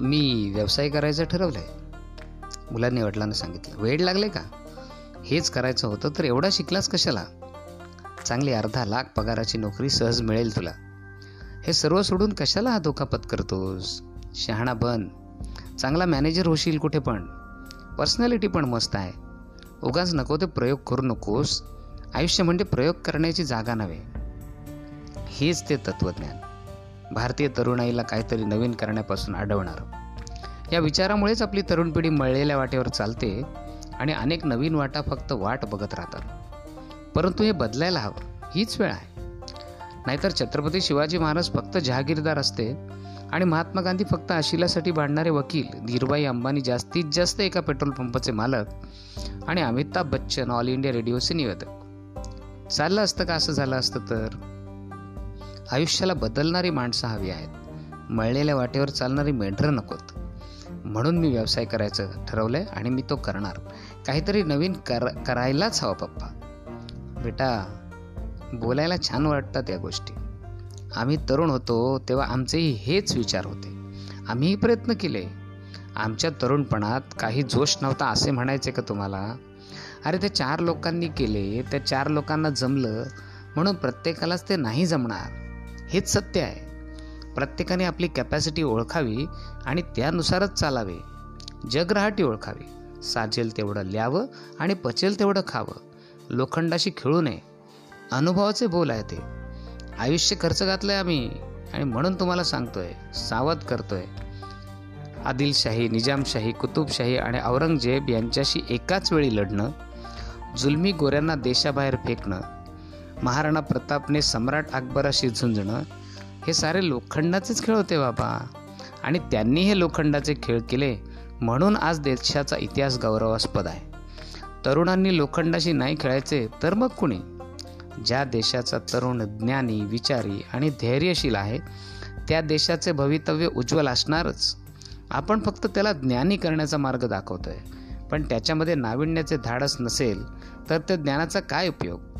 मी व्यवसाय करायचं ठरवलंय. मुलांनी वडिलांना सांगितलं वेळ लागले का? हेच करायचं होतं तर एवढा शिकलास कशाला? चांगली अर्धा लाख पगाराची नोकरी सहज मिळेल तुला. हे सर्व सोडून कशाला हा धोका पत्करतोस शहाणा बन. चांगला मॅनेजर होशील कुठे पण. पर्सनॅलिटी पण मस्त आहे. उगाच नको ते प्रयोग करू नकोस. आयुष्य म्हणजे प्रयोग करण्याची जागा नव्हे. हेच ते तत्वज्ञान. भारतीय तरुणाईला काहीतरी नवीन करण्यापासून अडवणार. या विचारामुळेच आपली तरुण पिढी मळलेल्या वाटेवर चालते आणि अनेक नवीन वाटा फक्त वाट बघत राहतात. परंतु हे बदलायला हवं हीच वेळ आहे. नाहीतर छत्रपती शिवाजी महाराज फक्त जहागीरदार असते आणि महात्मा गांधी फक्त आशिलासाठी भांडणारे वकील धीरबाई अंबानी जास्तीत जास्त एका पेट्रोल पंपाचे मालक आणि अमिताभ बच्चन ऑल इंडिया रेडिओचे निवेदक. चाललं असतं का असं झालं असतं तर? आयुष्याला बदलणारी माणसं हवी आहेत. मळलेल्या वाटेवर चालणारी मेंढरं नकोत. म्हणून मी व्यवसाय करायचं ठरवलंय आणि मी तो करणार. काहीतरी नवीन कर करायलाच हवा पप्पा. बेटा बोलायला छान वाटतात या गोष्टी. आम्ही तरुण होतो तेव्हा आमचेही हेच विचार होते. आम्हीही प्रयत्न केले. आमच्या तरुणपणात काही जोश नव्हता असे म्हणायचे का तुम्हाला? अरे ते चार लोकांनी केले. त्या चार लोकांना जमलं. म्हणून प्रत्येकालाच ते नाही जमणार. हेच सत्य आहे. प्रत्येकाने आपली कॅपॅसिटी ओळखावी आणि त्यानुसारच चालावे. जगराहाटी ओळखावी. साजेल तेवढं ल्यावं आणि पचेल तेवढं खावं. लोखंडाशी खेळू नये. अनुभवाचे बोल आहे ते. आयुष्य खर्च घातलंय आम्ही आणि म्हणून तुम्हाला सांगतोय सावध करतोय. आदिलशाही निजामशाही कुतुबशाही आणि औरंगजेब यांच्याशी एकाच वेळी लढणं जुलमी गोऱ्यांना देशाबाहेर फेकणं महाराणा प्रतापने सम्राट अकबराशी झुंजणं हे सारे लोखंडाचेच खेळ होते बाबा. आणि त्यांनी हे लोखंडाचे खेळ केले म्हणून आज देशाचा इतिहास गौरवास्पद आहे. तरुणांनी लोखंडाशी नाही खेळायचे तर मग कुणी? ज्या देशाचा तरुण ज्ञानी विचारी आणि धैर्यशील आहे त्या देशाचे भवितव्य उज्ज्वल असणारच. आपण फक्त त्याला ज्ञानी करण्याचा मार्ग दाखवतोय. पण त्याच्यामध्ये नाविन्याचे धाडस नसेल तर त्या ज्ञानाचा काय उपयोग?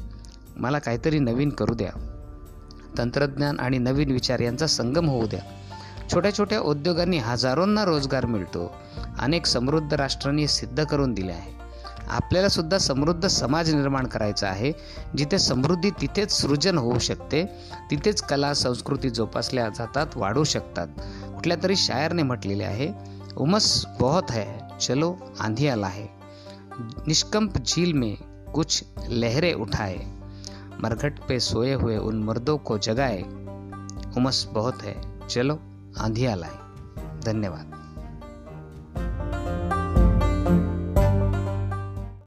मला काहीतरी नवीन करू द्या. तंत्रज्ञान आणि नवीन विचार यांचा संगम होऊ द्या. छोट्या छोट्या उद्योगांनी हजारोंना रोजगार मिळतो. अनेक समृद्ध राष्ट्रांनी सिद्ध करून दिले आहे. आपल्याला सुद्धा समृद्ध समाज निर्माण करायचा आहे जिथे समृद्धी तिथेच सृजन होऊ शकते तिथेच कला संस्कृती जोपासल्या जातात वाढू शकतात. कुठल्या तरी शायरने म्हटलेले आहे उमस बहुत है चलो आंधी आला है. निष्कंप झील में कुछ लहरे उठाए. मरघट पे सोए हुए उन मर्दों को जगाए। उमस बहुत है। चलो आंधिया लाए। धन्यवाद।